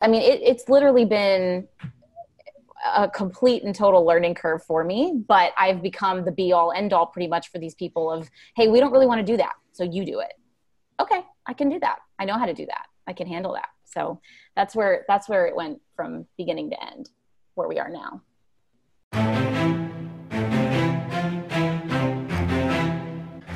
I mean, it, it's literally been a complete and total learning curve for me, but I've become the be all end all pretty much for these people of, hey, we don't really want to do that. So you do it. Okay, I can do that. I know how to do that. I can handle that. So that's where that's where it went from beginning to end, where we are now.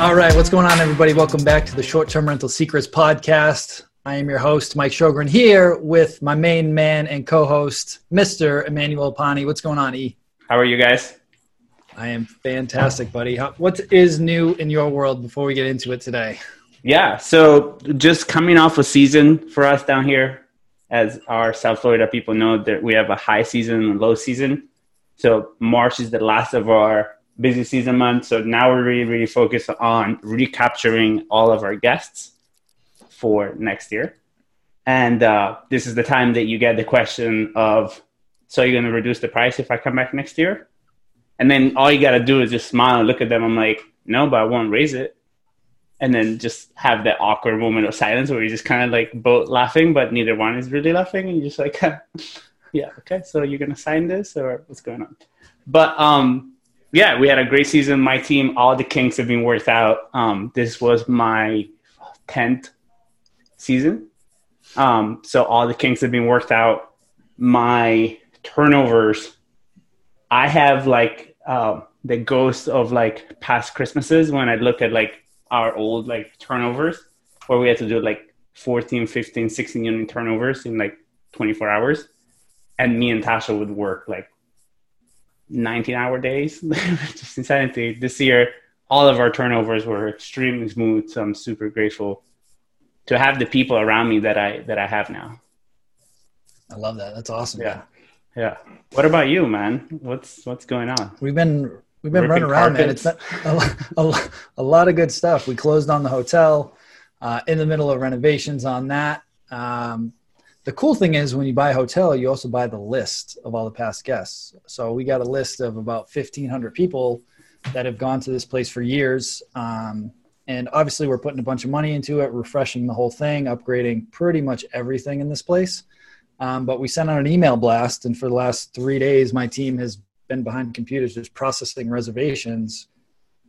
All right, what's going on, everybody? Welcome back to the Short Term Rental Secrets podcast. I am your host, Mike Shogren, here with my main man and co host, Mr. Emmanuel Pani. What's going on, E? How are you guys? I am fantastic, buddy. How, what is new in your world before we get into it today? Yeah, so just coming off a season for us down here, as our South Florida people know, that we have a high season and low season. So March is the last of our busy season month. So now we're really, really focused on recapturing all of our guests for next year. And uh, this is the time that you get the question of, so you're going to reduce the price if I come back next year? And then all you got to do is just smile and look at them. I'm like, no, but I won't raise it. And then just have that awkward moment of silence where you're just kind of like both laughing, but neither one is really laughing. And you're just like, yeah, okay, so you're going to sign this or what's going on? But um, yeah, we had a great season. My team, all the kinks have been worked out. Um, this was my tenth season, um, so all the kinks have been worked out. My turnovers, I have like uh, the ghost of like past Christmases when I look at like our old like turnovers, where we had to do like 14, 15, 16 unit turnovers in like 24 hours, and me and Tasha would work like 19 hour days. just insanity. This year, all of our turnovers were extremely smooth. So I'm super grateful to have the people around me that I that I have now. I love that. That's awesome. Yeah. Yeah. What about you, man? What's what's going on? We've been we've been Ripping running around, carpets. man. It's a, a, a, lot of good stuff. We closed on the hotel uh, in the middle of renovations on that. Um, the cool thing is when you buy a hotel, you also buy the list of all the past guests. So we got a list of about 1,500 people that have gone to this place for years. Um, and obviously, we're putting a bunch of money into it, refreshing the whole thing, upgrading pretty much everything in this place. Um, but we sent out an email blast, and for the last three days, my team has been behind computers just processing reservations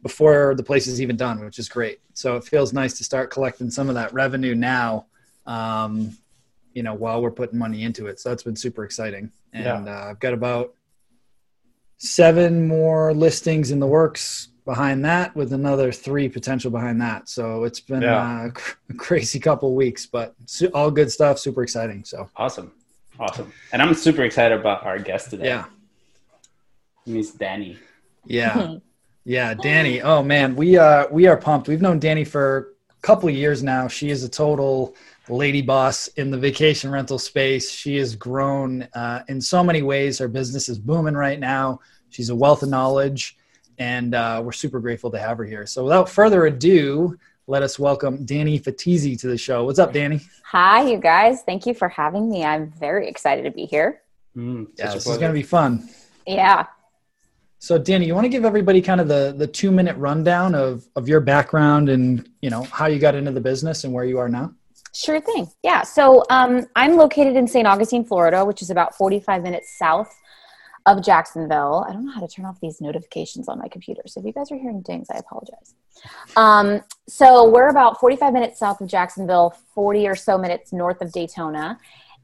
before the place is even done, which is great. So it feels nice to start collecting some of that revenue now um, you know, while we're putting money into it. So that's been super exciting. And yeah. uh, I've got about seven more listings in the works behind that with another three potential behind that. So it's been yeah. Uh, a crazy couple weeks, but all good stuff. Super exciting. So awesome. Awesome. And I'm super excited about our guest today. Yeah. Miss Dani. Yeah. yeah. Dani. Oh man. We, uh, we are pumped. We've known Dani for a couple of years now. She is a total, lady boss in the vacation rental space. She has grown uh, in so many ways. Her business is booming right now. She's a wealth of knowledge, and uh, we're super grateful to have her here. So, without further ado, let us welcome Dani Fattizzi to the show. What's up, Dani? Hi, you guys. Thank you for having me. I'm very excited to be here. Mm, yeah, this is going to be fun. Yeah. So, Dani, you want to give everybody kind of the the two minute rundown of of your background and you know how you got into the business and where you are now? Sure thing. Yeah. So um, I'm located in St. Augustine, Florida, which is about 45 minutes south of Jacksonville. I don't know how to turn off these notifications on my computer. So if you guys are hearing dings, I apologize. Um, so we're about 45 minutes south of Jacksonville, 40 or so minutes north of Daytona.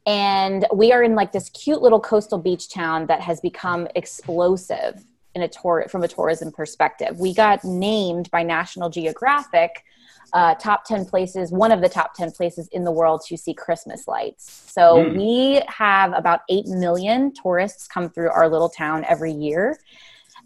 And we are in like this cute little coastal beach town that has become explosive in a tour from a tourism perspective. We got named by National Geographic uh, top 10 places, one of the top 10 places in the world to see Christmas lights. So mm. we have about 8 million tourists come through our little town every year.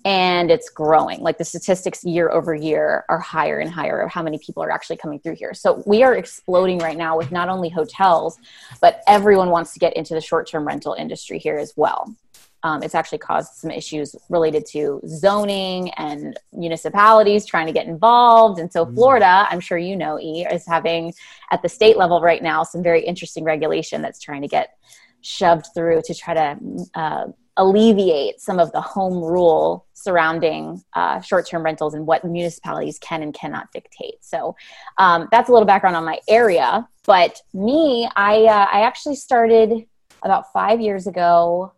and it's growing. Like the statistics year over year are higher and higher of how many people are actually coming through here. So we are exploding right now with not only hotels, but everyone wants to get into the short term rental industry here as well. Um, it's actually caused some issues related to zoning and municipalities trying to get involved. And so, mm. Florida, I'm sure you know, E, is having at the state level right now some very interesting regulation that's trying to get shoved through to try to uh, alleviate some of the home rule surrounding uh, short-term rentals and what municipalities can and cannot dictate. So um, that's a little background on my area. But me, I uh, I actually started about five years ago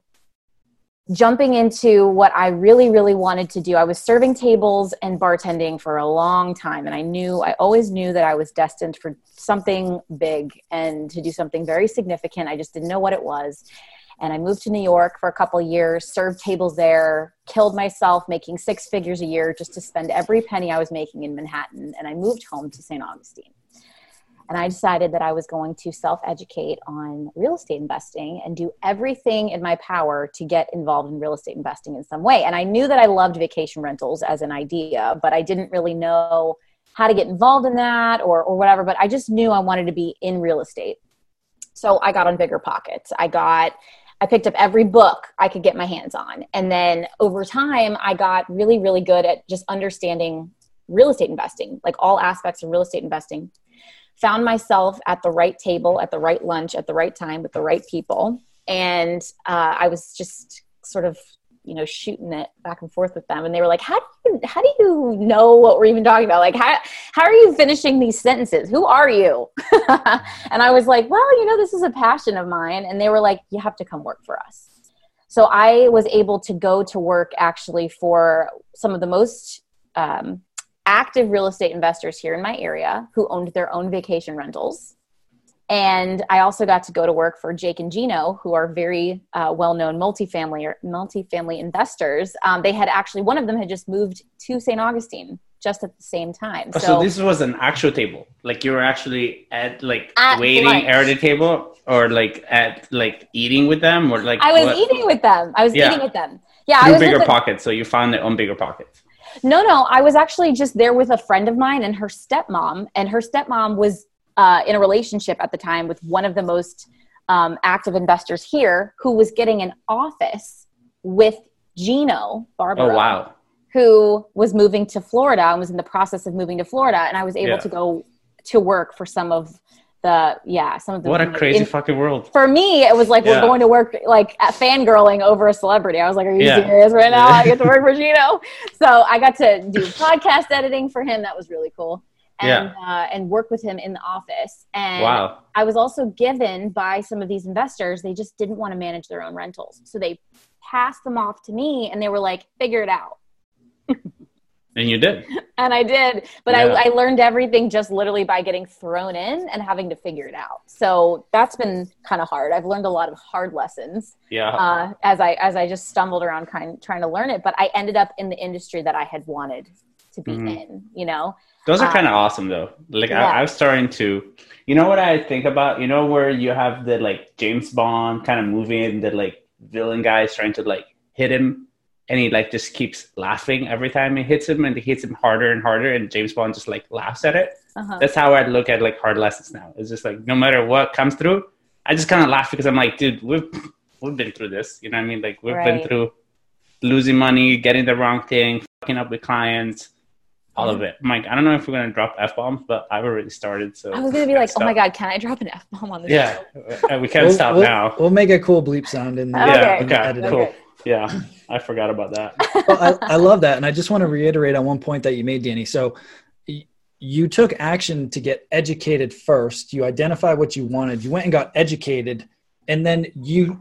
jumping into what I really, really wanted to do. I was serving tables and bartending for a long time, and I knew, I always knew that I was destined for something big and to do something very significant. I just didn't know what it was and I moved to New York for a couple years, served tables there, killed myself making six figures a year just to spend every penny I was making in Manhattan. And I moved home to St. Augustine. And I decided that I was going to self educate on real estate investing and do everything in my power to get involved in real estate investing in some way. And I knew that I loved vacation rentals as an idea, but I didn't really know how to get involved in that or, or whatever. But I just knew I wanted to be in real estate. So I got on Bigger Pockets. I got I picked up every book I could get my hands on. And then over time, I got really, really good at just understanding real estate investing, like all aspects of real estate investing. Found myself at the right table, at the right lunch, at the right time with the right people. And uh, I was just sort of you know shooting it back and forth with them. And they were like how do you how do you know what we're even talking about? Like how how are you finishing these sentences? Who are you? And i was like well you know this is a passion of mine. And they were like you have to come work for us. So i was able to go to work actually for some of the most um, active real estate investors here in my area who owned their own vacation rentals and I also got to go to work for Jake and Gino, who are very uh, well-known multifamily or multifamily investors. Um, they had actually one of them had just moved to St. Augustine just at the same time. Oh, so, so, this was an actual table, like you were actually at like at waiting lunch. at the table, or like at like eating with them, or like I was what? eating with them. I was yeah. eating with them. Yeah, Through I was bigger pockets. So you found their own bigger pockets. No, no, I was actually just there with a friend of mine and her stepmom, and her stepmom was uh, in a relationship at the time with one of the most um, active investors here who was getting an office with Gino Barbaro. Oh, wow. Who was moving to Florida and was in the process of moving to Florida. And I was able yeah. to go to work for some of the yeah some of the what a crazy in, fucking world for me it was like yeah. we're going to work like at fangirling over a celebrity i was like are you yeah. serious right now i get to work for gino so i got to do podcast editing for him that was really cool and yeah. uh, and work with him in the office. And wow. I was also given by some of these investors, they just didn't want to manage their own rentals, so they passed them off to me, and they were like, "Figure it out." and you did. and I did, but yeah. I, I learned everything just literally by getting thrown in and having to figure it out. So that's been kind of hard. I've learned a lot of hard lessons. Yeah. Uh, as I as I just stumbled around kind trying to learn it, but I ended up in the industry that I had wanted to be mm-hmm. in. You know, those are um, kind of awesome though. Like yeah. I, I was starting to, you know what I think about? You know where you have the like James Bond kind of movie and the like villain guy is trying to like hit him, and he like just keeps laughing every time he hits him, and he hits him harder and harder, and James Bond just like laughs at it. Uh-huh. That's how I look at like hard lessons now. It's just like no matter what comes through, I just kind of laugh because I'm like, dude, we've we've been through this. You know what I mean? Like we've right. been through losing money, getting the wrong thing, fucking up with clients all of it. Mike, I don't know if we're gonna drop f bombs, but I've already started. So I was gonna be like, oh my god, can I drop an f bomb on this? Yeah, show? we can't we'll, stop we'll, now. We'll make a cool bleep sound in. The, yeah, okay, okay cool. Yeah, I forgot about that. well, I, I love that, and I just want to reiterate on one point that you made, Dani. So you took action to get educated first. You identified what you wanted. You went and got educated, and then you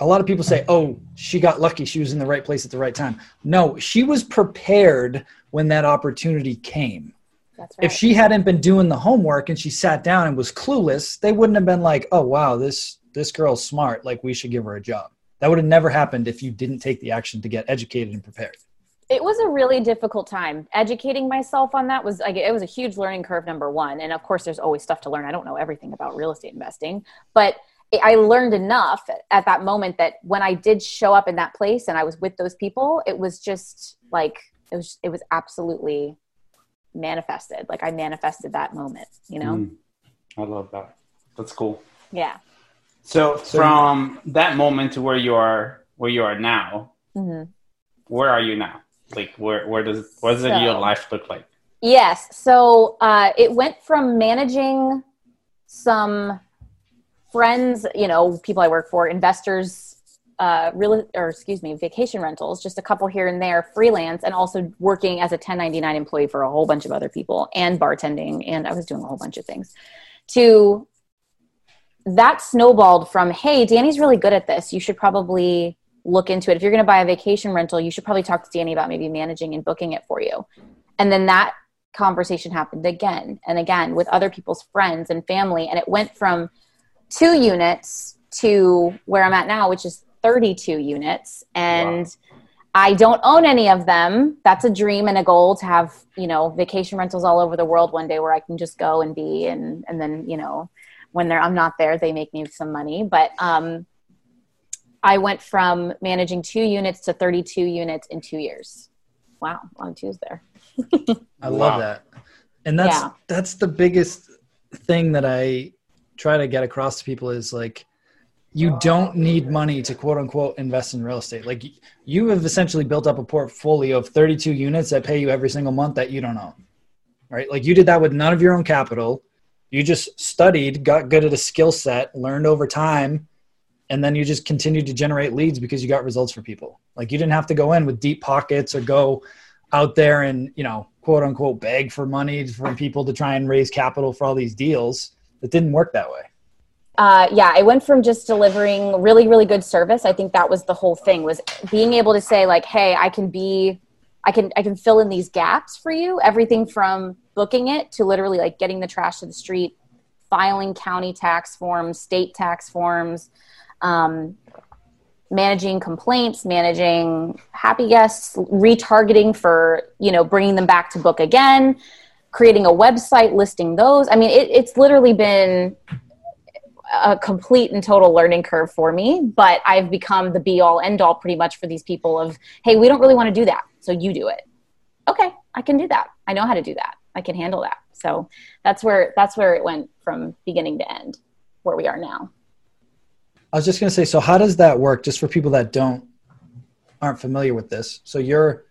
a lot of people say, oh, she got lucky. She was in the right place at the right time. No, she was prepared when that opportunity came. Right. If she hadn't been doing the homework and she sat down and was clueless, they wouldn't have been like, oh, wow, this, this girl's smart. Like, we should give her a job. That would have never happened if you didn't take the action to get educated and prepared. It was a really difficult time. Educating myself on that was like it was a huge learning curve number 1 and of course there's always stuff to learn. I don't know everything about real estate investing, but I learned enough at that moment that when I did show up in that place and I was with those people, it was just like it was it was absolutely manifested. Like I manifested that moment, you know. Mm, I love that. That's cool. Yeah. So, so from that moment to where you are where you are now, mm-hmm. where are you now? Like where where does what does so, your life look like? Yes. So uh, it went from managing some friends, you know, people I work for, investors, uh, real or excuse me, vacation rentals, just a couple here and there, freelance, and also working as a 1099 employee for a whole bunch of other people, and bartending, and I was doing a whole bunch of things. To that snowballed from, hey, Dani's really good at this. You should probably look into it. If you're going to buy a vacation rental, you should probably talk to Dani about maybe managing and booking it for you. And then that conversation happened again and again with other people's friends and family, and it went from two units to where I'm at now, which is 32 units. And wow. I don't own any of them. That's a dream and a goal to have, you know, vacation rentals all over the world one day where I can just go and be and and then, you know, when they're I'm not there, they make me some money. But um I went from managing two units to 32 units in two years. Wow, long twos there. I love wow. that. And that's yeah. that's the biggest thing that I try to get across to people is like you don't need money to quote unquote invest in real estate. Like you have essentially built up a portfolio of 32 units that pay you every single month that you don't own. Right? Like you did that with none of your own capital. You just studied, got good at a skill set, learned over time, and then you just continued to generate leads because you got results for people. Like you didn't have to go in with deep pockets or go out there and, you know, quote unquote beg for money from people to try and raise capital for all these deals it didn't work that way. Uh, yeah, I went from just delivering really, really good service. I think that was the whole thing was being able to say like, Hey, I can be, I can, I can fill in these gaps for you. Everything from booking it to literally like getting the trash to the street, filing county tax forms, state tax forms, um, managing complaints, managing happy guests, retargeting for, you know, bringing them back to book again, creating a website listing those. I mean it, it's literally been a complete and total learning curve for me but i've become the be all end all pretty much for these people of hey we don't really want to do that so you do it. Okay i can do that. I know how to do that i can handle that. So that's where that's where it went from beginning to end where we are now. I was just going to say so how does that work just for people that don't aren't familiar with this? So you're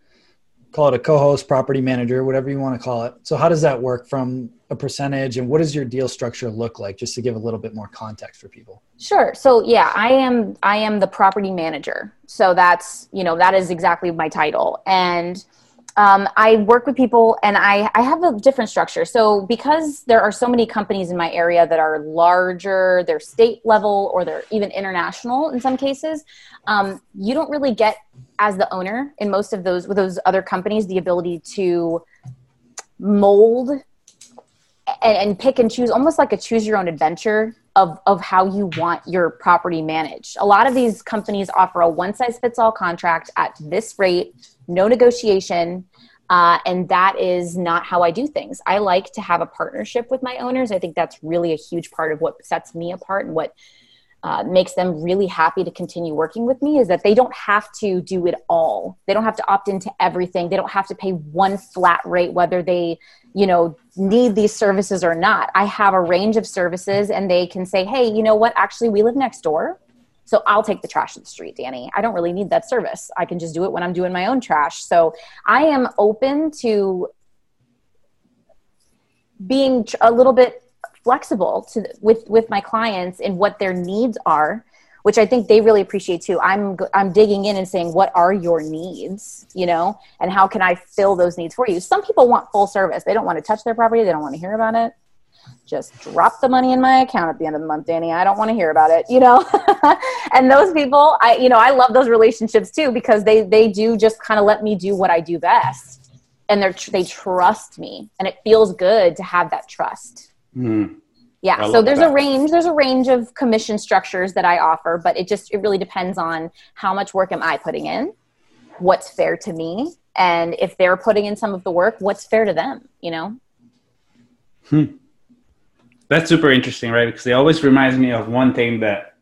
call it a co-host property manager whatever you want to call it. So how does that work from a percentage and what does your deal structure look like just to give a little bit more context for people? Sure. So yeah i am i am the property manager. So that's you know that is exactly my title. And um, I work with people and I, I have a different structure. So, because there are so many companies in my area that are larger, they're state level or they're even international in some cases, um, you don't really get, as the owner in most of those, with those other companies, the ability to mold and, and pick and choose almost like a choose your own adventure of, of how you want your property managed. A lot of these companies offer a one size fits all contract at this rate, no negotiation. Uh, and that is not how I do things. I like to have a partnership with my owners. I think that's really a huge part of what sets me apart and what uh, makes them really happy to continue working with me is that they don't have to do it all. They don't have to opt into everything. They don't have to pay one flat rate, whether they, you know, need these services or not. I have a range of services and they can say, hey, you know what? Actually, we live next door. So I'll take the trash to the street, Dani. I don't really need that service. I can just do it when I'm doing my own trash. So I am open to being a little bit flexible to with with my clients in what their needs are which I think they really appreciate too. I'm I'm digging in and saying what are your needs, you know, and how can I fill those needs for you? Some people want full service. They don't want to touch their property, they don't want to hear about it. Just drop the money in my account at the end of the month, Dani. I don't want to hear about it, you know. and those people, I you know, I love those relationships too because they they do just kind of let me do what I do best. And they're they trust me and it feels good to have that trust. Mm. Yeah, so there's that. a range. There's a range of commission structures that I offer, but it just it really depends on how much work am I putting in, what's fair to me, and if they're putting in some of the work, what's fair to them. You know. Hmm. That's super interesting, right? Because it always reminds me of one thing that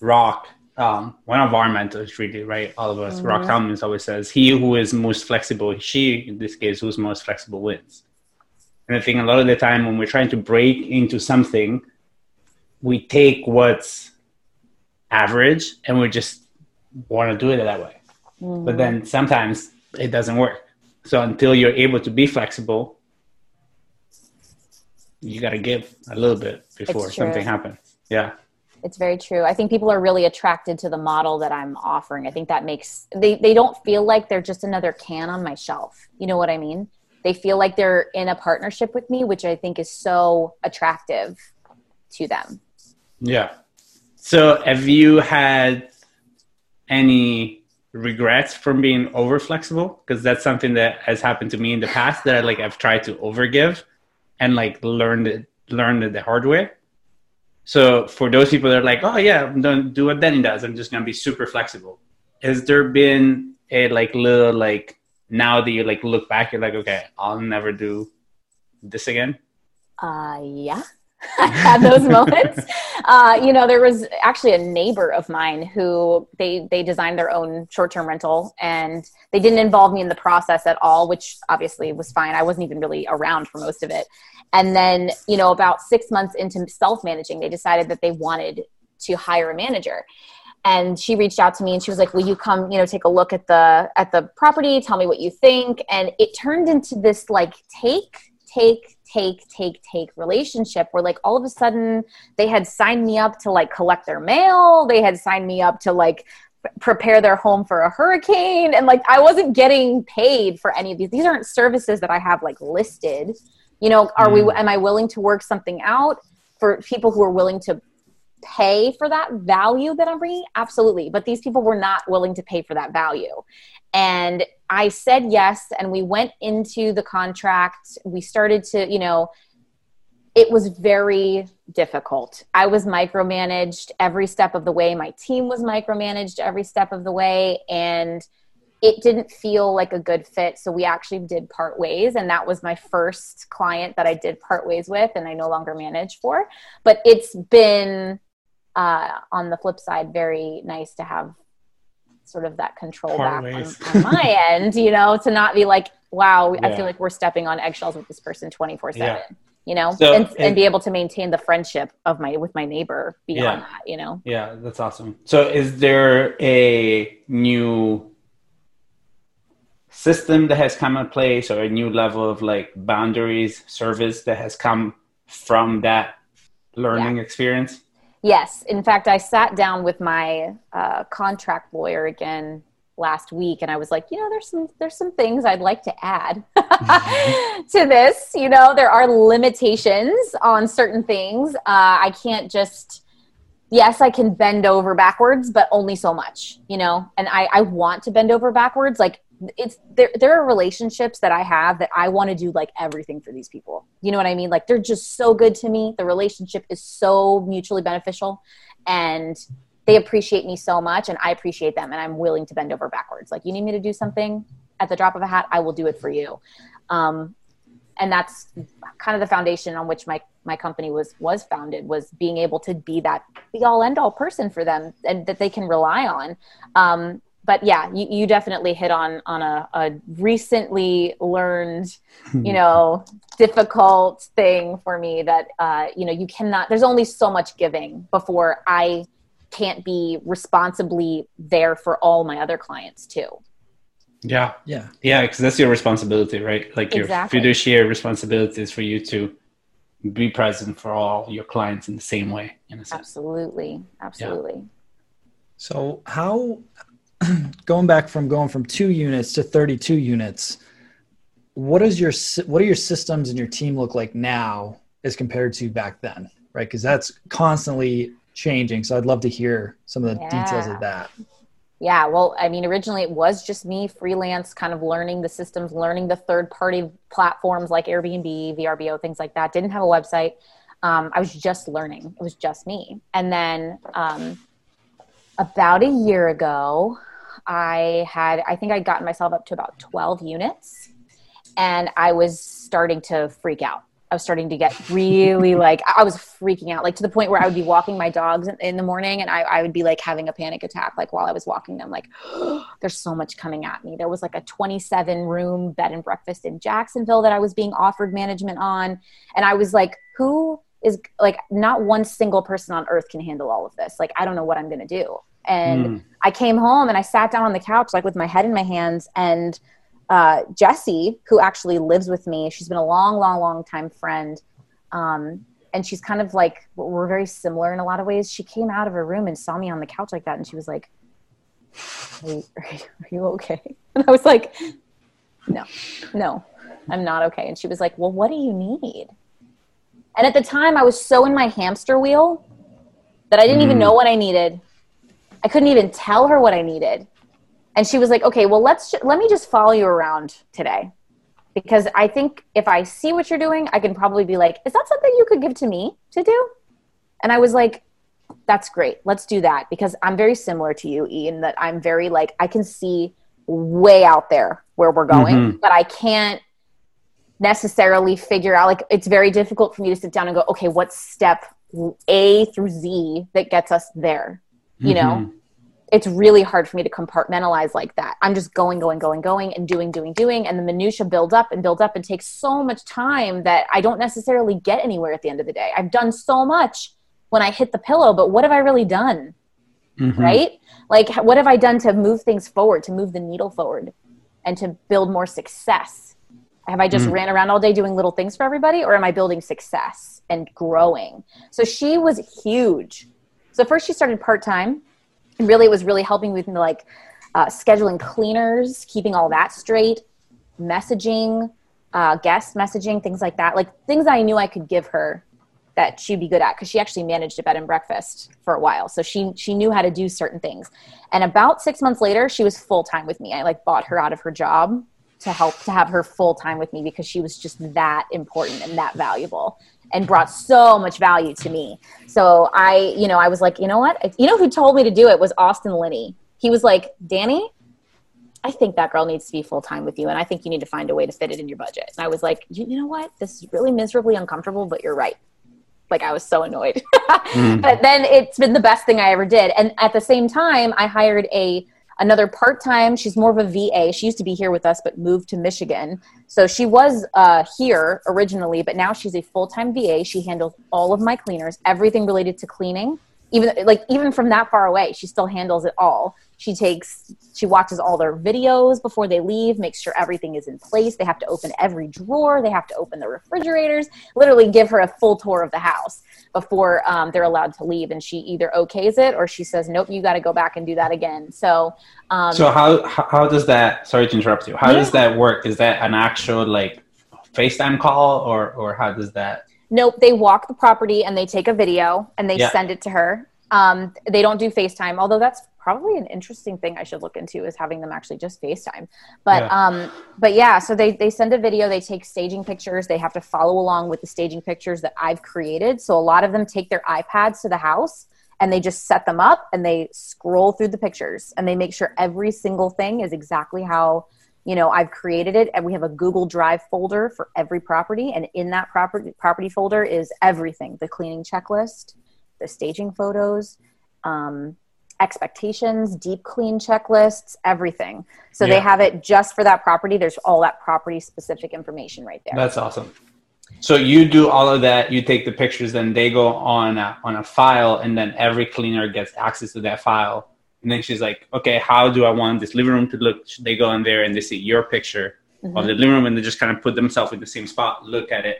Rock, um, one of our mentors, really, right? All of us. Mm-hmm. Rock Thomas always says, "He who is most flexible, she in this case, who's most flexible wins." And I think a lot of the time when we're trying to break into something, we take what's average and we just want to do it that way. Mm-hmm. But then sometimes it doesn't work. So until you're able to be flexible, you got to give a little bit before something happens. Yeah. It's very true. I think people are really attracted to the model that I'm offering. I think that makes they they don't feel like they're just another can on my shelf. You know what I mean? They feel like they're in a partnership with me, which I think is so attractive to them. Yeah. So, have you had any regrets from being over flexible? Because that's something that has happened to me in the past that I like I've tried to overgive and like learned it learned it the hard way. So for those people that are like, oh yeah, don't do what Denny does. I'm just gonna be super flexible. Has there been a like little like now that you like look back, you're like, okay, I'll never do this again? Uh yeah. I had those moments. Uh, you know, there was actually a neighbor of mine who they they designed their own short term rental, and they didn't involve me in the process at all, which obviously was fine. I wasn't even really around for most of it. And then, you know, about six months into self managing, they decided that they wanted to hire a manager. And she reached out to me and she was like, "Will you come, you know, take a look at the at the property? Tell me what you think." And it turned into this like take, take, take, take, take relationship where like all of a sudden they had signed me up to like collect their mail. They had signed me up to like prepare their home for a hurricane and like I wasn't getting paid for any of these. These aren't services that I have like listed you know are mm. we am i willing to work something out for people who are willing to pay for that value that i'm bringing absolutely but these people were not willing to pay for that value and i said yes and we went into the contract we started to you know it was very difficult i was micromanaged every step of the way my team was micromanaged every step of the way and it didn't feel like a good fit. So we actually did part ways. And that was my first client that I did part ways with and I no longer manage for. But it's been, uh, on the flip side, very nice to have sort of that control part back on, on, my end, you know, to not be like, wow, yeah. I feel like we're stepping on eggshells with this person 24 yeah. 7 you know so, and, and, and, be able to maintain the friendship of my with my neighbor beyond yeah. that you know yeah that's awesome so is there a new system that has come in place or a new level of like boundaries service that has come from that learning yeah. experience yes. In fact i sat down with my uh, contract lawyer again last week and i was like you know there's some there's some things i'd like to add to this. You know there are limitations on certain things. Uh, i can't just yes i can bend over backwards but only so much you know? And i i want to bend over backwards. Like it's there there are relationships that I have that I want to do like everything for these people. You know what I mean? Like they're just so good to me. The relationship is so mutually beneficial and they appreciate me so much and I appreciate them and I'm willing to bend over backwards. Like you need me to do something at the drop of a hat, I will do it for you. Um, and that's kind of the foundation on which my my company was was founded was being able to be that the all end all person for them and that they can rely on um, but yeah, you, you definitely hit on on a, a recently learned, you know, difficult thing for me that uh, you know you cannot. There's only so much giving before I can't be responsibly there for all my other clients too. Yeah, yeah, yeah, because that's your responsibility, right? Like exactly. your fiduciary responsibility is for you to be present for all your clients in the same way. In a sense. Absolutely, absolutely. Yeah. So how going back from going from two units to 32 units, what is your what do your systems and your team look like now as compared to back then? Right, because that's constantly changing. So I'd love to hear some of the yeah. details of that. Yeah, well, I mean, originally it was just me freelance, kind of learning the systems, learning the third party platforms like Airbnb, VRBO, things like that. Didn't have a website. Um, I was just learning. It was just me. And then um, about a year ago, I had, I think I'd gotten myself up to about 12 units and I was starting to freak out. I was starting to get really like I was freaking out, like to the point where I would be walking my dogs in the morning and I, I would be like having a panic attack, like while I was walking them, like oh, there's so much coming at me. There was like a 27 room bed and breakfast in Jacksonville that I was being offered management on, and I was like, who is like not one single person on earth can handle all of this. Like I don't know what I'm gonna do. And mm. I came home and I sat down on the couch like with my head in my hands and uh, Jessie, who actually lives with me, she's been a long, long, long time friend. Um, and she's kind of like, we're very similar in a lot of ways. She came out of her room and saw me on the couch like that. And she was like, are you, are you okay? And I was like, no, no, I'm not okay. And she was like, well, what do you need? And at the time, I was so in my hamster wheel that I didn't mm. even know what I needed. I couldn't even tell her what I needed. And she was like okay well let's let me just follow you around today. Because i think if i see what you're doing i can probably be like is that something you could give to me to do? And i was like that's great. Let's do that. Because i'm very similar to you ian that i'm very like i can see way out there where we're going mm-hmm. but i can't necessarily figure out like it's very difficult for me to sit down and go okay what's step a through z that gets us there you mm-hmm. know it's really hard for me to compartmentalize like that. I'm just going, going, going, going, and doing, doing, doing, and the minutia build up and build up and takes so much time that I don't necessarily get anywhere at the end of the day. I've done so much when I hit the pillow, but what have I really done? Mm-hmm. Right? Like, what have I done to move things forward, to move the needle forward, and to build more success? Have I just mm. ran around all day doing little things for everybody, or am I building success and growing? So she was huge. So first she started part time and really it was really helping with like uh, scheduling cleaners keeping all that straight messaging uh, guest messaging things like that like things i knew i could give her that she'd be good at because she actually managed a bed and breakfast for a while. So she she knew how to do certain things. And about six months later she was full-time with me. I like bought her out of her job to help to have her full time with me because she was just that important and that valuable and brought so much value to me. So I, you know, I was like, you know what? You know who told me to do it was Austin Linney. He was like, Dani, I think that girl needs to be full time with you, and I think you need to find a way to fit it in your budget. And I was like, you, you know what? This is really miserably uncomfortable, but you're right. Like I was so annoyed. mm. But then it's been the best thing I ever did. And at the same time, I hired a another part-time she's more of a va she used to be here with us but moved to michigan. So she was uh, here originally but now she's a full-time va she handles all of my cleaners everything related to cleaning even like even from that far away she still handles it all. She takes she watches all their videos before they leave makes sure everything is in place. They have to open every drawer. They have to open the refrigerators. Literally give her a full tour of the house before um, they're allowed to leave. And she either okays it or she says nope you got to go back and do that again. So um, so how how does that sorry to interrupt you. How yeah. does that work? Is that an actual like facetime call or or how does that nope they walk the property and they take a video and they yeah. send it to her um, they don't do FaceTime, although that's probably an interesting thing I should look into is having them actually just FaceTime. But yeah. um, but yeah, so they they send a video, they take staging pictures, they have to follow along with the staging pictures that I've created. So a lot of them take their iPads to the house and they just set them up and they scroll through the pictures and they make sure every single thing is exactly how you know i've created it and we have a google drive folder for every property and in that property property folder is everything the cleaning checklist the staging photos, um, expectations, deep clean checklists, everything. So yeah. they have it just for that property. There's all that property specific information right there. That's awesome. So you do all of that. You take the pictures, then they go on a, on a file, and then every cleaner gets access to that file. And then she's like, "Okay, how do I want this living room to look?" Should they go in there and they see your picture mm-hmm. of the living room, and they just kind of put themselves in the same spot, look at it,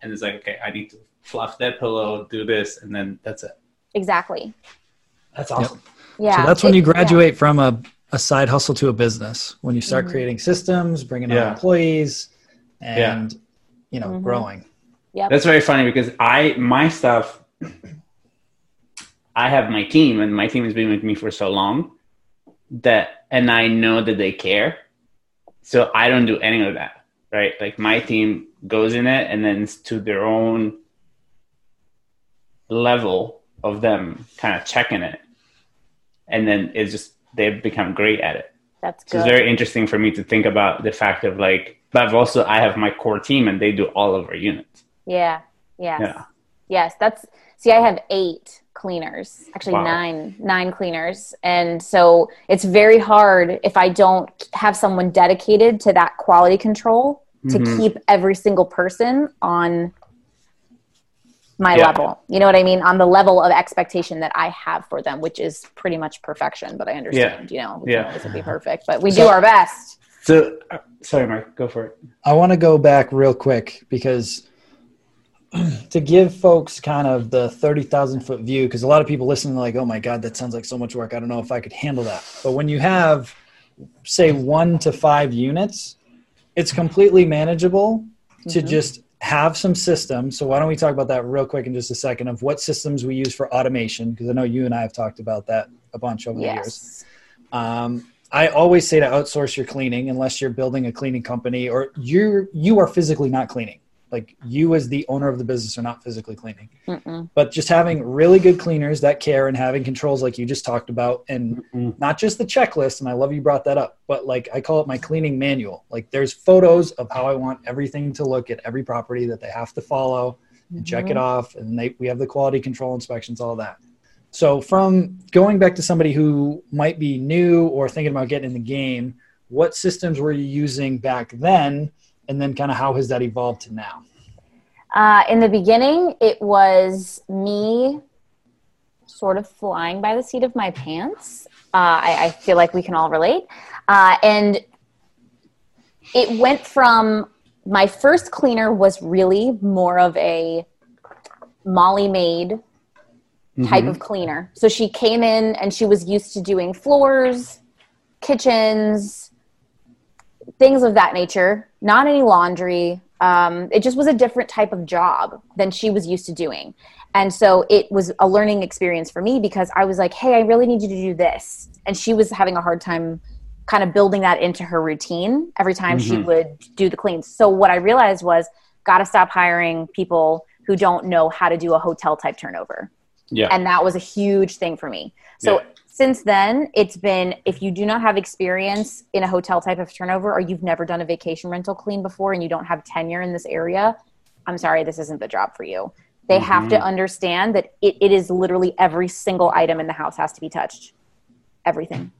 and it's like, "Okay, I need to fluff that pillow, do this, and then that's it. Exactly. That's awesome. Yep. Yeah. So that's when you graduate yeah. from a, a side hustle to a business. When you start mm-hmm. creating systems, bringing yeah. on employees, and yeah. you know, mm-hmm. growing. Yeah. That's very funny because I my stuff. I have my team, and my team has been with me for so long that, and I know that they care. So I don't do any of that, right? Like my team goes in it, and then it's to their own level of them kind of checking it and then it's just they've become great at it that's good. So it's very interesting for me to think about the fact of like but I've also i have my core team and they do all of our units Yeah. Yes. Yeah. Yes. That's see, I have eight cleaners, actually wow. nine, nine cleaners. And so it's very hard if I don't have someone dedicated to that quality control to mm-hmm. keep every single person on my yeah. level. You know what I mean? On the level of expectation that I have for them, which is pretty much perfection. But I understand, yeah. you know, we yeah. can be perfect, but we so, do our best. So, uh, sorry, Mark, go for it. I want to go back real quick because to give folks kind of the 30,000 foot view, because a lot of people listening like, oh my God, that sounds like so much work. I don't know if I could handle that. But when you have, say, one to five units, it's completely manageable mm-hmm. to just have some systems. So why don't we talk about that real quick in just a second of what systems we use for automation? Because I know you and I have talked about that a bunch over yes. the years. Um, I always say to outsource your cleaning unless you're building a cleaning company or you you are physically not cleaning like you as the owner of the business are not physically cleaning Mm-mm. but just having really good cleaners that care and having controls like you just talked about and Mm-mm. not just the checklist and i love you brought that up but like i call it my cleaning manual like there's photos of how i want everything to look at every property that they have to follow and mm-hmm. check it mm-hmm. off and they, we have the quality control inspections all that so from going back to somebody who might be new or thinking about getting in the game what systems were you using back then and then kind of how has that evolved to now? Uh, in the beginning, it was me sort of flying by the seat of my pants. Uh, I, I, feel like we can all relate. Uh, and it went from my first cleaner was really more of a Molly Maid type mm-hmm. of cleaner. So she came in and she was used to doing floors, kitchens, things of that nature, not any laundry. Um, it just was a different type of job than she was used to doing. And so it was a learning experience for me because I was like, hey, I really need you to do this. And she was having a hard time kind of building that into her routine every time mm-hmm. she would do the cleans. So what I realized was, got to stop hiring people who don't know how to do a hotel type turnover. Yeah. And that was a huge thing for me. So yeah since then, it's been if you do not have experience in a hotel type of turnover or you've never done a vacation rental clean before and you don't have tenure in this area, I'm sorry, this isn't the job for you. They mm-hmm. have to understand that it, it is literally every single item in the house has to be touched. Everything.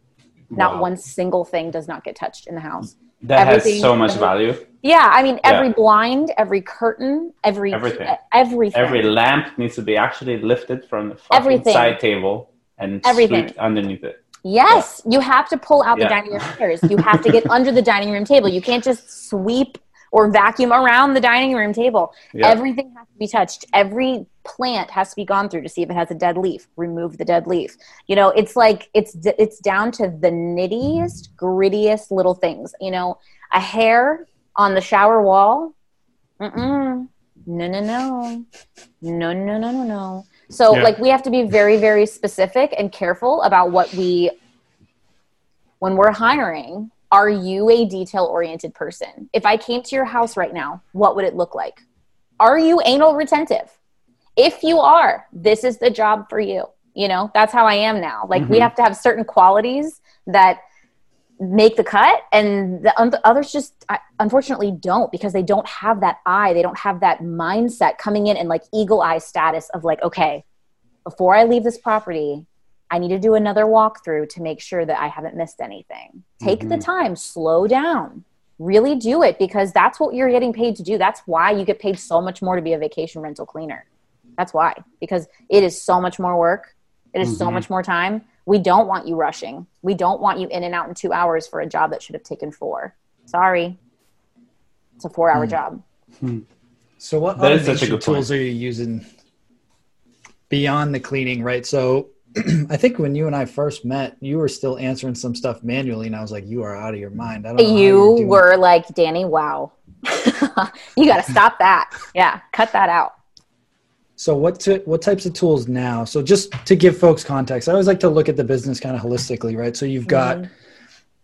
Wow. Not one single thing does not get touched in the house. That everything, has so much value. Yeah, I mean, every yeah. blind, every curtain, every everything. everything, every lamp needs to be actually lifted from the everything. side table and everything underneath it. Yes, yeah. you have to pull out yeah. the dining room chairs. You have to get under the dining room table. You can't just sweep or vacuum around the dining room table. Yeah. Everything has to be touched. Every plant has to be gone through to see if it has a dead leaf. Remove the dead leaf. You know, it's like it's it's down to the nittiest, grittiest little things. You know, a hair on the shower wall. Mm-mm. No, no, no, no, no, no, no, no. So yeah. like we have to be very very specific and careful about what we when we're hiring, are you a detail oriented person? If I came to your house right now, what would it look like? Are you anal retentive? If you are, this is the job for you. You know, that's how I am now. Like mm-hmm. we have to have certain qualities that make the cut and the others just unfortunately don't because they don't have that eye they don't have that mindset coming in and like eagle eye status of like okay before i leave this property i need to do another walkthrough to make sure that i haven't missed anything take mm-hmm. the time slow down really do it because that's what you're getting paid to do that's why you get paid so much more to be a vacation rental cleaner that's why because it is so much more work it is mm-hmm. so much more time we don't want you rushing. We don't want you in and out in two hours for a job that should have taken four. Sorry. It's a four hour hmm. job. Hmm. So what that automation tools point. are you using beyond the cleaning, right? So I think when you and I first met, you were still answering some stuff manually, and I was like, "You are out of your mind." I don't you were like, "Dani, wow, you got to stop that. Yeah, cut that out." So what to, what types of tools now? So just to give folks context, I always like to look at the business kind of holistically, right? So you've got mm-hmm.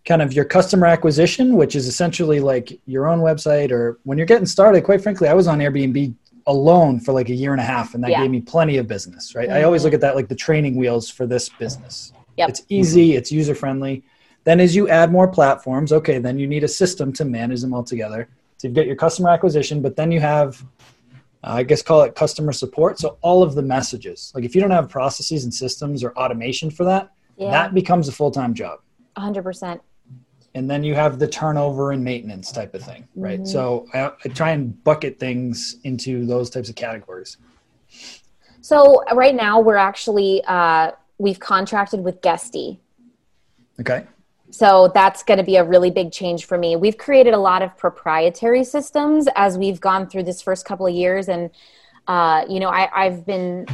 kind of your customer acquisition, which is essentially like your own website or when you're getting started, quite frankly, I was on Airbnb alone for like a year and a half and that yeah. gave me plenty of business, right? Mm-hmm. I always look at that like the training wheels for this business. Yep. It's easy, it's user friendly. Then as you add more platforms, okay, then you need a system to manage them all together. So you've got your customer acquisition, but then you have I guess call it customer support. So all of the messages, like if you don't have processes and systems or automation for that, yeah. that becomes a full time job. 100%. And then you have the turnover and maintenance type of thing, right? Mm-hmm. So I, I try and bucket things into those types of categories. So right now we're actually uh, we've contracted with Guesty. Okay. So that's going to be a really big change for me. We've created a lot of proprietary systems as we've gone through this first couple of years, and uh, you know, I, I've been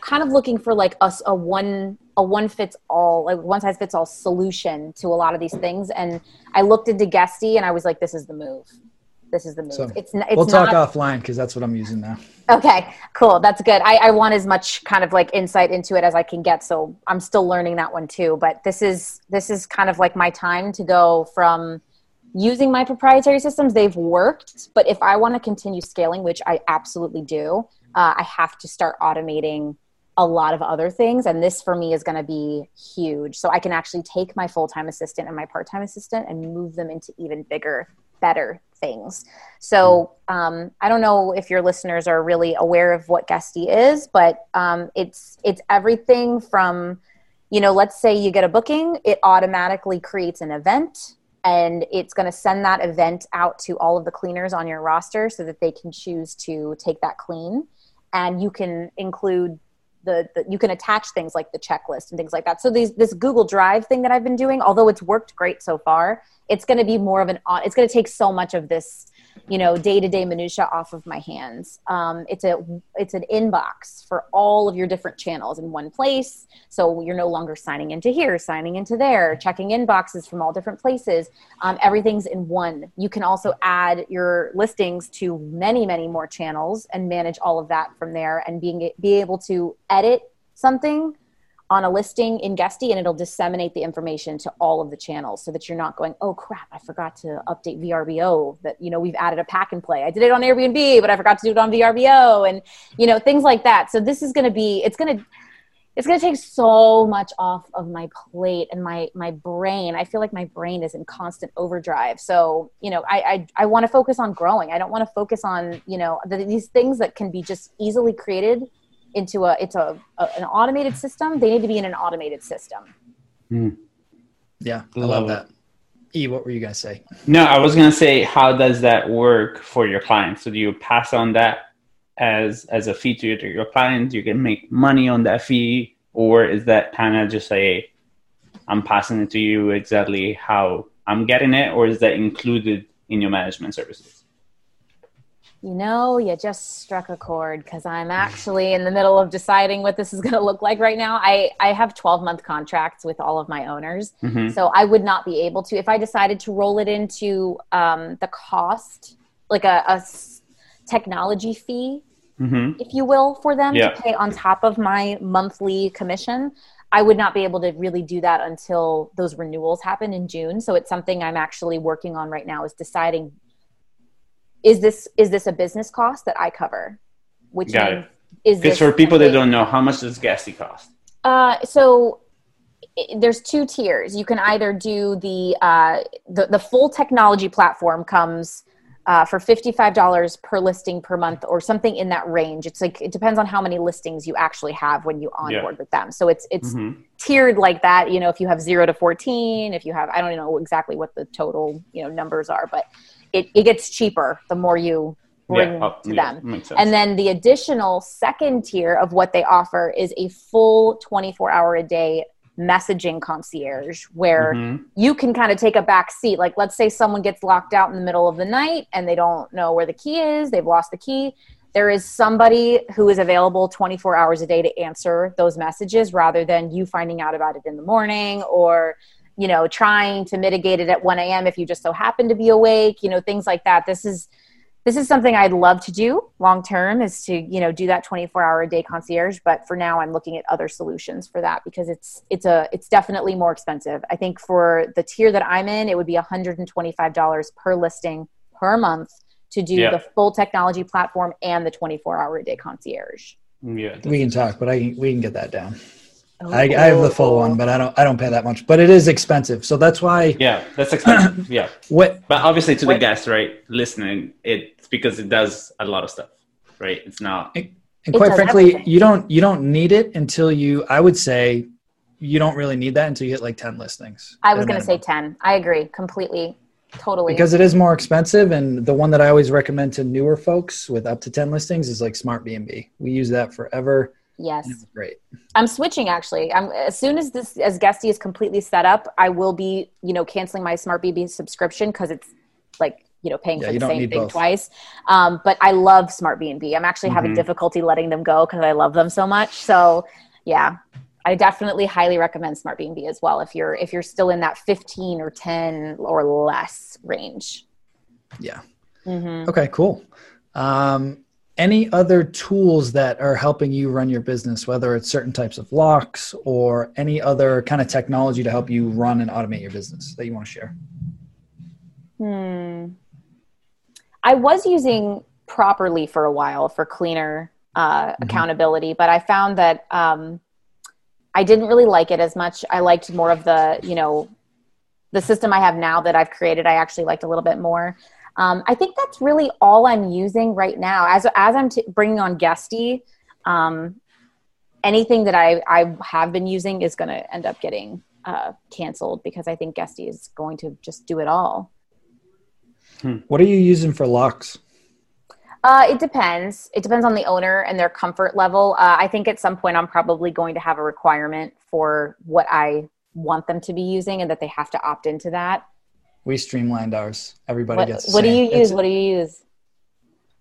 kind of looking for like a, a one a one fits all like one size fits all solution to a lot of these things and i looked into guesty and i was like this is the move this is the move. So it's, it's we'll talk not, offline because that's what I'm using now. Okay, cool. That's good. I, I want as much kind of like insight into it as I can get. So I'm still learning that one too. But this is this is kind of like my time to go from using my proprietary systems. They've worked, but if I want to continue scaling, which I absolutely do, uh, I have to start automating a lot of other things and this for me is going to be huge so i can actually take my full-time assistant and my part-time assistant and move them into even bigger better things. So um, I don't know if your listeners are really aware of what Guesty is, but um, it's it's everything from you know, let's say you get a booking, it automatically creates an event and it's going to send that event out to all of the cleaners on your roster so that they can choose to take that clean and you can include the, the, you can attach things like the checklist and things like that. So these this google drive thing that i've been doing although it's worked great so far it's going to be more of an it's going to take so much of this you know day-to-day minutia off of my hands. Um, it's a it's an inbox for all of your different channels in one place. So you're no longer signing into here signing into there checking inboxes from all different places. Um, everything's in one. You can also add your listings to many many more channels and manage all of that from there and being be able to edit something on a listing in Guesty and it'll disseminate the information to all of the channels so that you're not going, oh crap, I forgot to update VRBO that, you know, we've added a pack and play. I did it on Airbnb, but I forgot to do it on VRBO and, you know, things like that. So this is going to be, it's going to, it's going to take so much off of my plate and my my brain i feel like my brain is in constant overdrive so you know i i, I want to focus on growing i don't want to focus on you know the, these things that can be just easily created into a it's a, a, an automated system they need to be in an automated system. Mm. yeah i love, love that. E what were you going to say? No i was going to say how does that work for your clients? So do you pass on that as as a fee to your clients? You can make money on that fee or is that kind of just a i'm passing it to you exactly how i'm getting it or is that included in your management services you know, you just struck a chord because I'm actually in the middle of deciding what this is going to look like right now. I, I have 12 month contracts with all of my owners. Mm-hmm. So I would not be able to, if I decided to roll it into um, the cost, like a, a technology fee, mm-hmm. if you will, for them yeah. to pay on top of my monthly commission. I would not be able to really do that until those renewals happen in June. So it's something I'm actually working on right now is deciding is this is this a business cost that I cover? Which Got means, it. is because for people that don't know, how much does Guesty cost? Uh, so it, there's two tiers. You can either do the uh, the the full technology platform comes. Uh, for $55 per listing per month or something in that range it's like it depends on how many listings you actually have when you onboard yeah. with them so it's it's mm-hmm. tiered like that you know if you have 0 to 14 if you have i don't know exactly what the total you know numbers are but it, it gets cheaper the more you bring yeah, to yeah, them. And then the additional second tier of what they offer is a full 24 hour a day messaging concierge where mm-hmm. you can kind of take a back seat. Like, let's say someone gets locked out in the middle of the night and they don't know where the key is, they've lost the key. There is somebody who is available 24 hours a day to answer those messages rather than you finding out about it in the morning or you know, trying to mitigate it at 1 a.m. if you just so happen to be awake, you know, things like that. This is this is something I'd love to do long term is to, you know, do that 24 hour a day concierge. But for now I'm looking at other solutions for that because it's it's a it's definitely more expensive. I think for the tier that I'm in, it would be $125 per listing per month to do yeah. the full technology platform and the 24 hour a day concierge. Yeah, we can talk, but I we can get that down. I, I, have the full one, but I don't I don't pay that much. But it is expensive, so that's why. Yeah, that's expensive. yeah. What? But obviously, to the guests, right, listening, it's because it does a lot of stuff, right? It's not. And, and quite frankly, everything. you don't you don't need it until you. I would say you don't really need that until you hit like ten listings. I was going to say ten. I agree completely. Totally. Because it is more expensive, and the one that I always recommend to newer folks with up to ten listings is like Smartbnb. We use that forever. Yes. Great. I'm switching actually. I'm as soon as this as Guesty is completely set up, I will be, you know, canceling my Smartbnb subscription because it's like you know paying yeah, for the same thing both. twice um, but i love Smartbnb i'm actually mm-hmm. having difficulty letting them go because i love them so much so yeah i definitely highly recommend Smartbnb as well if you're if you're still in that 15 or 10 or less range yeah mm-hmm. okay cool um, any other tools that are helping you run your business whether it's certain types of locks or any other kind of technology to help you run and automate your business that you want to share hmm I was using properly for a while for cleaner uh, mm-hmm. accountability, but I found that um, I didn't really like it as much. I liked more of the, you know, the system I have now that I've created. I actually liked a little bit more. Um, I think that's really all I'm using right now. As as I'm t- bringing on Guesty, um, anything that I I have been using is going to end up getting uh, canceled because I think Guesty is going to just do it all. Hmm. What are you using for locks? Uh, it depends. It depends on the owner and their comfort level. Uh, I think at some point I'm probably going to have a requirement for what I want them to be using and that they have to opt into that. We streamlined ours. Everybody what, gets. What do you use? It's, what do you use?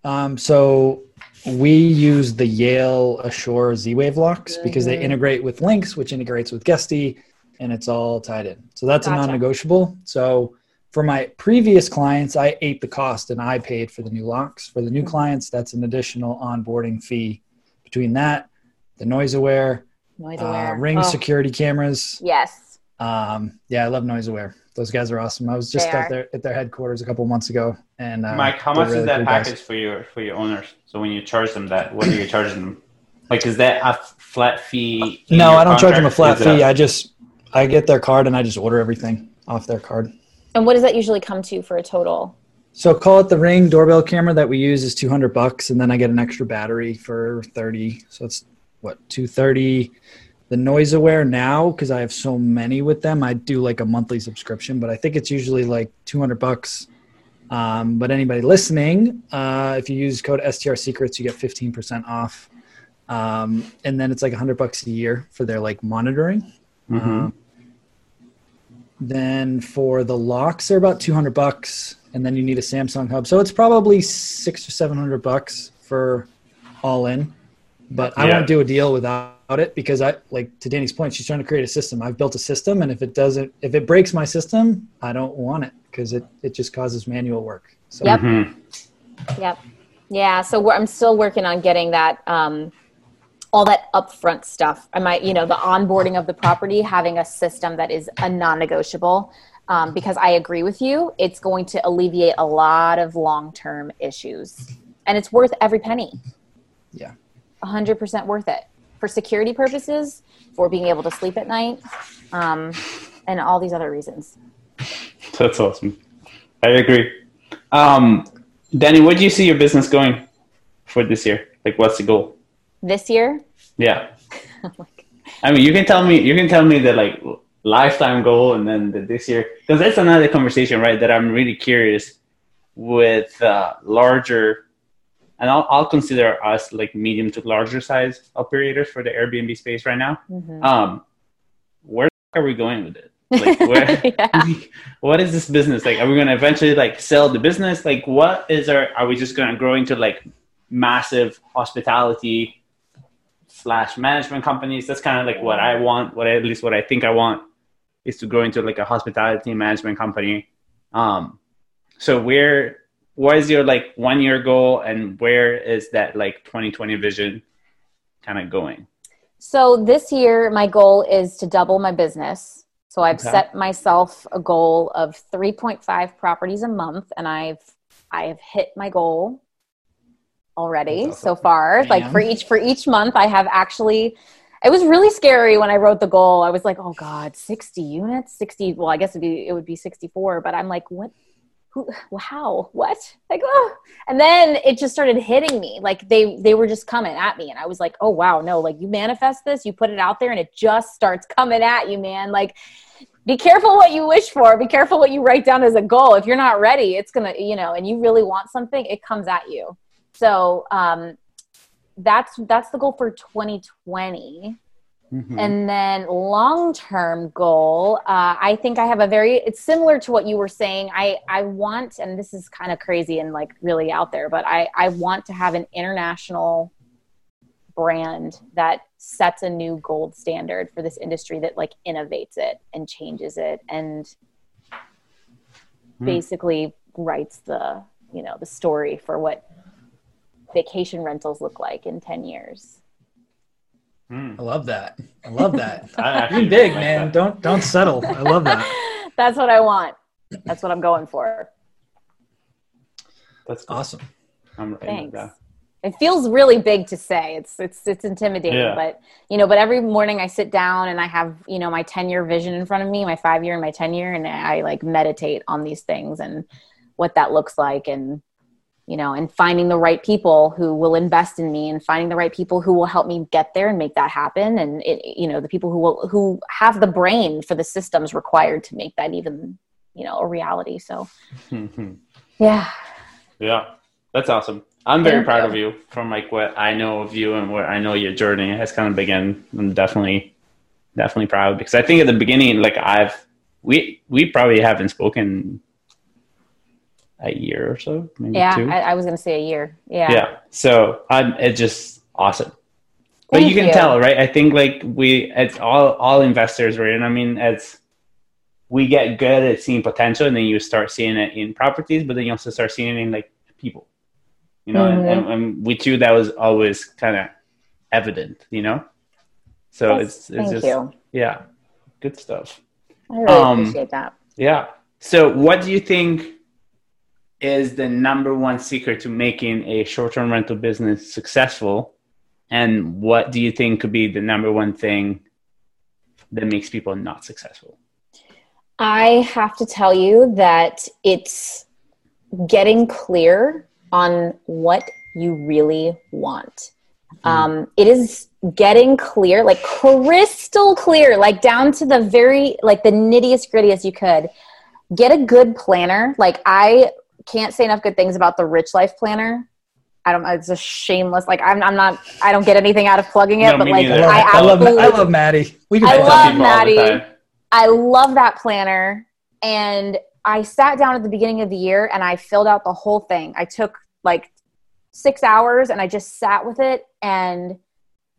Um, so we use the Yale Assure Z-Wave locks mm-hmm. because they mm-hmm. integrate with Links, which integrates with Guesty, and it's all tied in. So that's gotcha. a non-negotiable. So for my previous clients, I ate the cost and I paid for the new locks. For the new clients, that's an additional onboarding fee. Between that, the NoiseAware, noise aware. Uh, ring oh. security cameras. Yes. Um, yeah, I love NoiseAware. Those guys are awesome. I was just at their at their headquarters a couple months ago, and uh, Mike, how much really is that package guys. for your for your owners? So when you charge them that, what are you charging them? Like, is that a flat fee? No, I don't contract? charge them a flat fee. A- I just I get their card and I just order everything off their card. And what does that usually come to for a total? So call it the ring doorbell camera that we use is 200 bucks and then I get an extra battery for 30. So it's what 230 the NoiseAware now because I have so many with them I do like a monthly subscription but I think it's usually like 200 bucks um, but anybody listening uh, if you use code STR secrets you get 15% off um, and then it's like 100 bucks a year for their like monitoring mm-hmm. Um, then for the locks, they're about 200 bucks, and then you need a Samsung hub. So it's probably six or 700 bucks for all in. But I yeah. won't do a deal without it because I like to Dani's point. She's trying to create a system. I've built a system, and if it doesn't, if it breaks my system, I don't want it because it it just causes manual work. So. Yep. Mm-hmm. Yep. Yeah. So I'm still working on getting that um, all that upfront stuff. I might, you know, the onboarding of the property, having a system that is a non-negotiable. Um, because I agree with you, it's going to alleviate a lot of long-term issues, and it's worth every penny. Yeah, hundred percent worth it for security purposes, for being able to sleep at night, um, and all these other reasons. That's awesome. I agree. Um, Dani, where do you see your business going for this year? Like, what's the goal? this year? Yeah. I mean, you can tell me, you can tell me the like lifetime goal and then the, this year, because that's another conversation, right? That I'm really curious with uh, larger, and I'll, I'll consider us like medium to larger size operators for the Airbnb space right now. Mm-hmm. Um, where are we going with it? Like, where, yeah. what is this business like? Are we going to eventually like sell the business? Like, what is our? Are we just going to grow into like massive hospitality? slash management companies. That's kind of like what I want. What at least what I think I want is to grow into like a hospitality management company. Um, so where what is your like one year goal, and where is that like 2020 vision kind of going? So this year, my goal is to double my business. So I've okay. set myself a goal of 3.5 properties a month, and I've I've hit my goal already awesome. so far. Like for each for each month, I have actually. It was really scary when I wrote the goal. I was like, "Oh God, sixty units, sixty. Well, I guess it'd be it would be sixty four, but I'm like, what? Who how what? Like oh. And then it just started hitting me. Like they they were just coming at me. And i was like oh wow no like you manifest this you put it out there and it just starts coming at you man. Like be careful what you wish for. Be careful what you write down as a goal. If you're not ready it's gonna you know and you really want something it comes at you. So um that's that's the goal for 2020 Mm-hmm. And then long term goal, uh, I think I have a very, it's similar to what you were saying. I, I want, and this is kind of crazy and like really out there, but I, I want to have an international brand that sets a new gold standard for this industry that like innovates it and changes it and mm. basically writes the, you know, the story for what vacation rentals look like in 10 years. Mm. I love that. I love that. Be big, like man. That. Don't don't settle. I love that. That's what I want. That's what I'm going for. That's cool. awesome. I'm Thanks. It feels really big to say. It's it's it's intimidating, yeah. but you know. But every morning I sit down and I have you know my ten year vision in front of me, my five year and my ten year, and I like meditate on these things and what that looks like and you know, and finding the right people who will invest in me and finding the right people who will help me get there and make that happen. And it, you know, the people who will, who have the brain for the systems required to make that even, you know, a reality. So yeah. Yeah. That's awesome. I'm very Thank proud you. of you from like what I know of you and what I know your journey has kind of begun. I'm definitely, definitely proud because I think at the beginning, like I've, we, we probably haven't spoken a year or so. yeah, I, I, was going to say a year. Yeah. Yeah. So I'm, it's just awesome. But Thank you can you. tell, right? I think like we, it's all, all investors, right? And I mean, it's, we get good at seeing potential and then you start seeing it in properties, but then you also start seeing it in like people, you know, mm-hmm. and, and, and, with you, that was always kind of evident, you know? So yes, it's, it's just, you. yeah, good stuff. I really um, appreciate that. Yeah. So what do you think is the number one secret to making a short-term rental business successful? And what do you think could be the number one thing that makes people not successful? I have to tell you that it's getting clear on what you really want. Mm. um, it is getting clear like crystal clear like down to the very like the nittiest grittiest you could. Get a good planner. Like i can't say enough good things about the Rich Life Planner. I don't. It's a shameless. Like I'm. I'm not. I don't get anything out of plugging it. No, but like I, I, love. I love Maddie. We can I love Maddie. I love that planner, and I sat down at the beginning of the year and I filled out the whole thing. I took like six hours and I just sat with it. And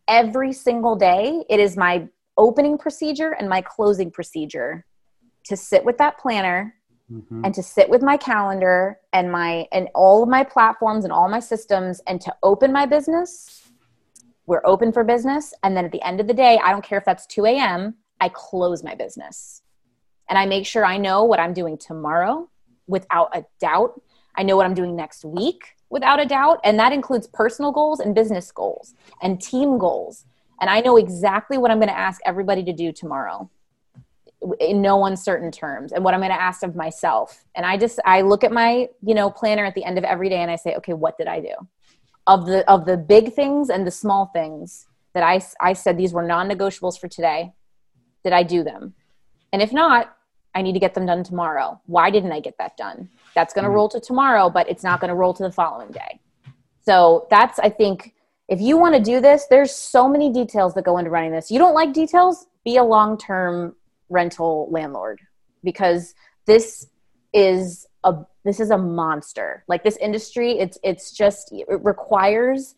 every single day, it is my opening procedure and my closing procedure to sit with that planner mm-hmm. and to sit with my calendar and my and all of my platforms and all my systems and to open my business we're open for business. And then at the end of the day i don't care if that's 2 a.m i close my business. And i make sure i know what i'm doing tomorrow without a doubt. I know what i'm doing next week without a doubt. And that includes personal goals and business goals and team goals. And i know exactly what i'm going to ask everybody to do tomorrow in no uncertain terms and what i'm going to ask of myself. And i just i look at my you know planner at the end of every day and i say okay what did i do? Of the of the big things and the small things that i i said these were non-negotiables for today did i do them? And if not i need to get them done tomorrow. Why didn't i get that done? That's going to mm-hmm. roll to tomorrow but it's not going to roll to the following day. So that's i think if you want to do this there's so many details that go into running this. You don't like details? Be a long-term rental landlord because this is a this is a monster. Like this industry it's it's just it requires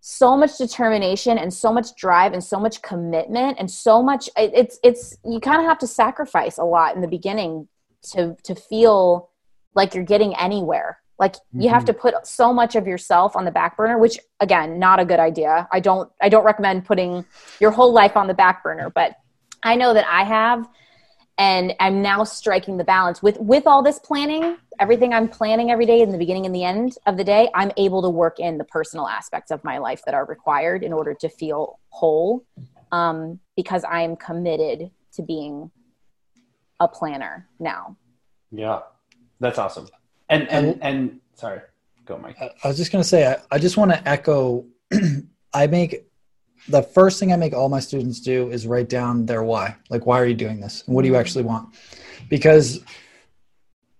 so much determination and so much drive and so much commitment and so much it's it's you kind of have to sacrifice a lot in the beginning to to feel like you're getting anywhere. Like you have mm-hmm. to put so much of yourself on the back burner which again not a good idea. I don't i don't recommend putting your whole life on the back burner but I know that I have and I'm now striking the balance with with all this planning, everything I'm planning every day in the beginning and the end of the day, I'm able to work in the personal aspects of my life that are required in order to feel whole um, because I'm committed to being a planner now. Yeah. That's awesome. And and and, and sorry, go, Mike. I was just gonna say, I, I just want to echo. I make the first thing I make all my students do is write down their why. Like, why are you doing this? And what do you actually want? Because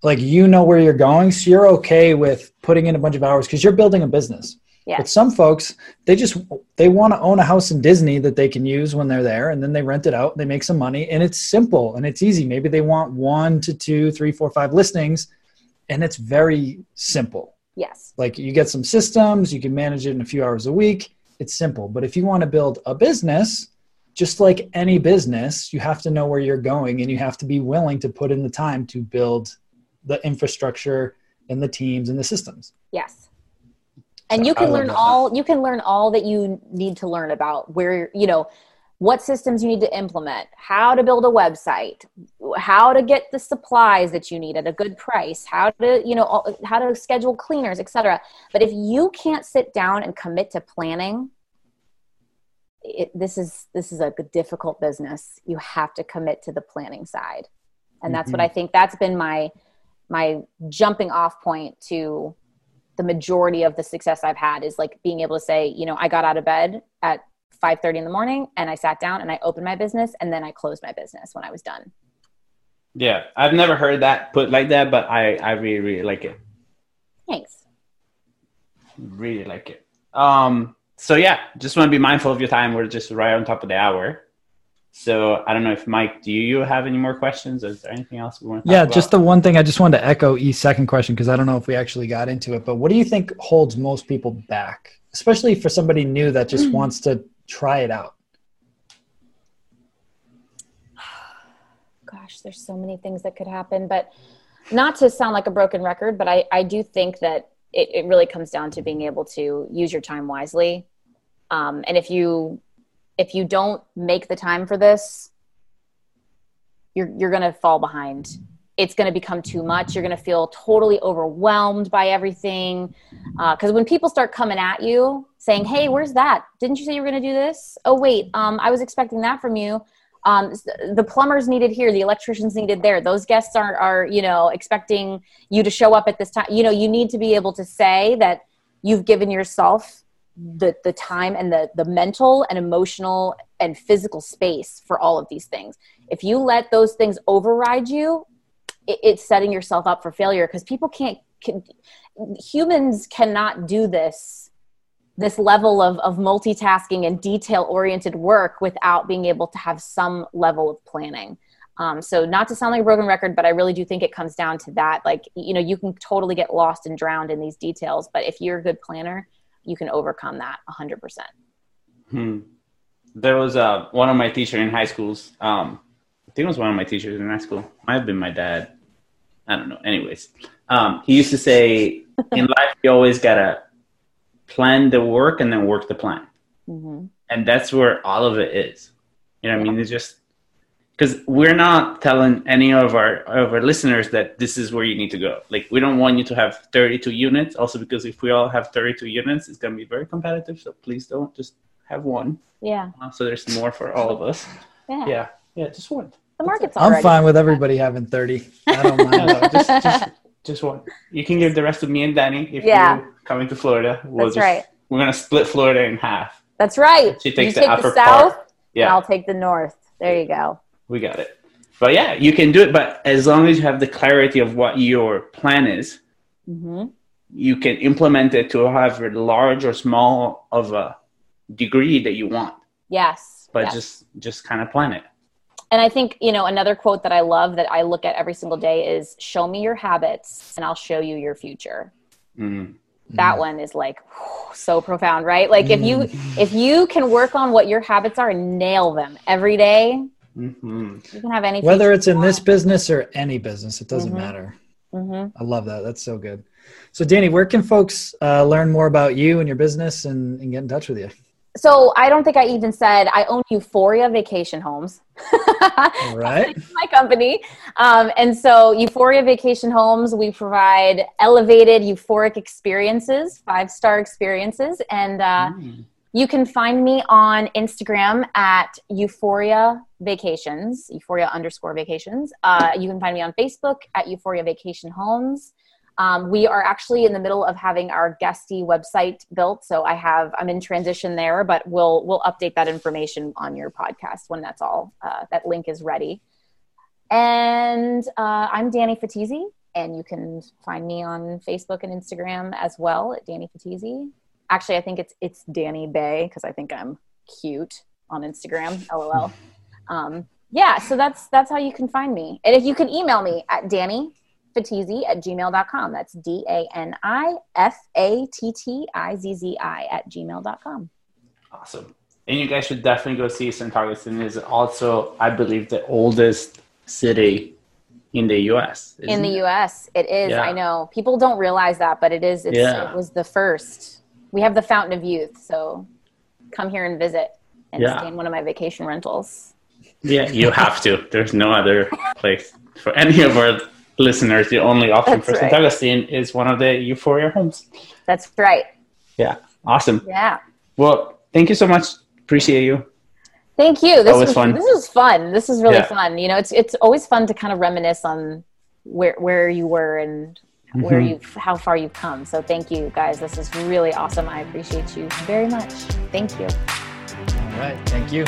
like you know where you're going, so you're okay with putting in a bunch of hours because you're building a business. Yeah. But some folks, they just they want to own a house in Disney that they can use when they're there, and then they rent it out. They make some money, and it's simple and it's easy. Maybe they want one to two, three, four, five listings, and it's very simple. Yes. Like you get some systems, you can manage it in a few hours a week. It's simple. But if you want to build a business, just like any business, you have to know where you're going, and you have to be willing to put in the time to build the infrastructure and the teams and the systems. Yes and you can learn all you can learn all that you need to learn about where you know what systems you need to implement how to build a website how to get the supplies that you need at a good price how to you know how to schedule cleaners etc but if you can't sit down and commit to planning it, this is this is a difficult business. You have to commit to the planning side. And that's mm-hmm. what i think that's been my my jumping off point to the majority of the success I've had is like being able to say, you know, I got out of bed at 5:30 in the morning and I sat down and I opened my business and then I closed my business when I was done. Yeah, I've never heard that put like that, but I I really really like it. Thanks. Really like it. Um so yeah, just want to be mindful of your time. We're just right on top of the hour. So I don't know if Mike, do you have any more questions? Is there anything else we want to? yeah, about? just the one thing I just wanted to echo E's second question because I don't know if we actually got into it. But what do you think holds most people back, especially for somebody new that just mm. wants to try it out? Gosh, there's so many things that could happen, but not to sound like a broken record, but I, I do think that it, it really comes down to being able to use your time wisely. Um, and if you if you don't make the time for this, you're you're going to fall behind. It's going to become too much. You're going to feel totally overwhelmed by everything. Because uh, when people start coming at you saying, "Hey, where's that? Didn't you say you were going to do this? Oh, wait, um, I was expecting that from you." Um, the plumbers needed here, the electricians needed there. Those guests are are you know expecting you to show up at this time. You know, you need to be able to say that you've given yourself the the time and the the mental and emotional and physical space for all of these things if you let those things override you it's setting yourself up for failure because people can't can, humans cannot do this this level of, of multitasking and detail oriented work without being able to have some level of planning um, so not to sound like a broken record but i really do think it comes down to that like you know you can totally get lost and drowned in these details but if you're a good planner you can overcome that 100%. Hmm. There was uh, one of my teachers in high schools. Um, I think it was one of my teachers in high school. Might have been my dad. I don't know. Anyways, um, he used to say, in life, you always got to plan the work and then work the plan. Mm-hmm. And that's where all of it is. You know what I mean? It's just because we're not telling any of our of our listeners that this is where you need to go. Like we don't want you to have 32 units. Also, because if we all have 32 units, it's gonna be very competitive. So please don't just have one. Yeah. Uh, so there's more for all of us. Yeah. Yeah. Yeah. Just one. The market's. I'm fine with everybody having 30. I don't mind. no, just, just, just one. You can give the rest of me and Dani if yeah. you're coming to Florida. We'll That's just, right. We're gonna split Florida in half. That's right. She takes you the take upper the south, part. Yeah. I'll take the north. There you go we got it. But yeah, you can do it. But as long as you have the clarity of what your plan is, mm-hmm. you can implement it to have a large or small of a degree that you want. Yes. But yes. just just kind of plan it. And I think, you know, another quote that I love that I look at every single day is show me your habits and I'll show you your future. Mm. That one is like whew, so profound, right? Like if you mm. if you can work on what your habits are and nail them every day, Mm-hmm. You can have any. Whether it's in this business or any business, it doesn't mm-hmm. matter. Mm-hmm. I love that. That's so good. So, Dani, where can folks uh, learn more about you and your business and, and, get in touch with you? So, I don't think I even said I own Euphoria Vacation Homes. right. my company. Um, and so, Euphoria Vacation Homes, we provide elevated euphoric experiences, five star experiences. And uh, mm You can find me on Instagram at Euphoria Vacations, Euphoria underscore vacations. Uh, you can find me on Facebook at Euphoria Vacation Homes. Um, we are actually in the middle of having our guesty website built, so I have I'm in transition there, but we'll we'll update that information on your podcast when that's all uh, that link is ready. And uh, I'm Dani Fattizzi, and you can find me on Facebook and Instagram as well at Dani Fattizzi. Actually, I think it's it's Dani Bay because I think I'm cute on Instagram. LOL. Um, yeah, so that's that's how you can find me. And if you can email me at Dani Fattizzi at gmail.com. That's D A N I F A T T I Z Z I at gmail.com. Awesome. And you guys should definitely go see St. Augustine is also, I believe, the oldest city in the U.S. In the it? U.S., it is. Yeah. I know people don't realize that, but it is. Yeah. It was the first. We have the Fountain of Youth, so come here and visit and yeah. stay in one of my vacation rentals. Yeah, you have to. There's no other place for any of our listeners, the only option That's for right. St. Augustine is one of the Euphoria homes. That's right. Yeah. Awesome. Yeah. Well, thank you so much. Appreciate you. Thank you. This was fun. This was fun. This is really yeah. fun. You know, it's it's always fun to kind of reminisce on where where you were and mm-hmm. where you how far you've come. So thank you guys. This is really awesome. I appreciate you very much. Thank you. All right. Thank you.